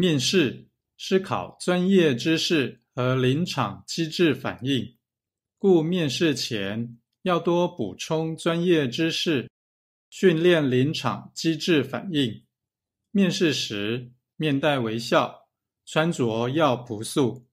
面试思考专业知识和临场机制反应。故面试前要多补充专业知识训练临场机制反应。面试时面带微笑穿着要朴素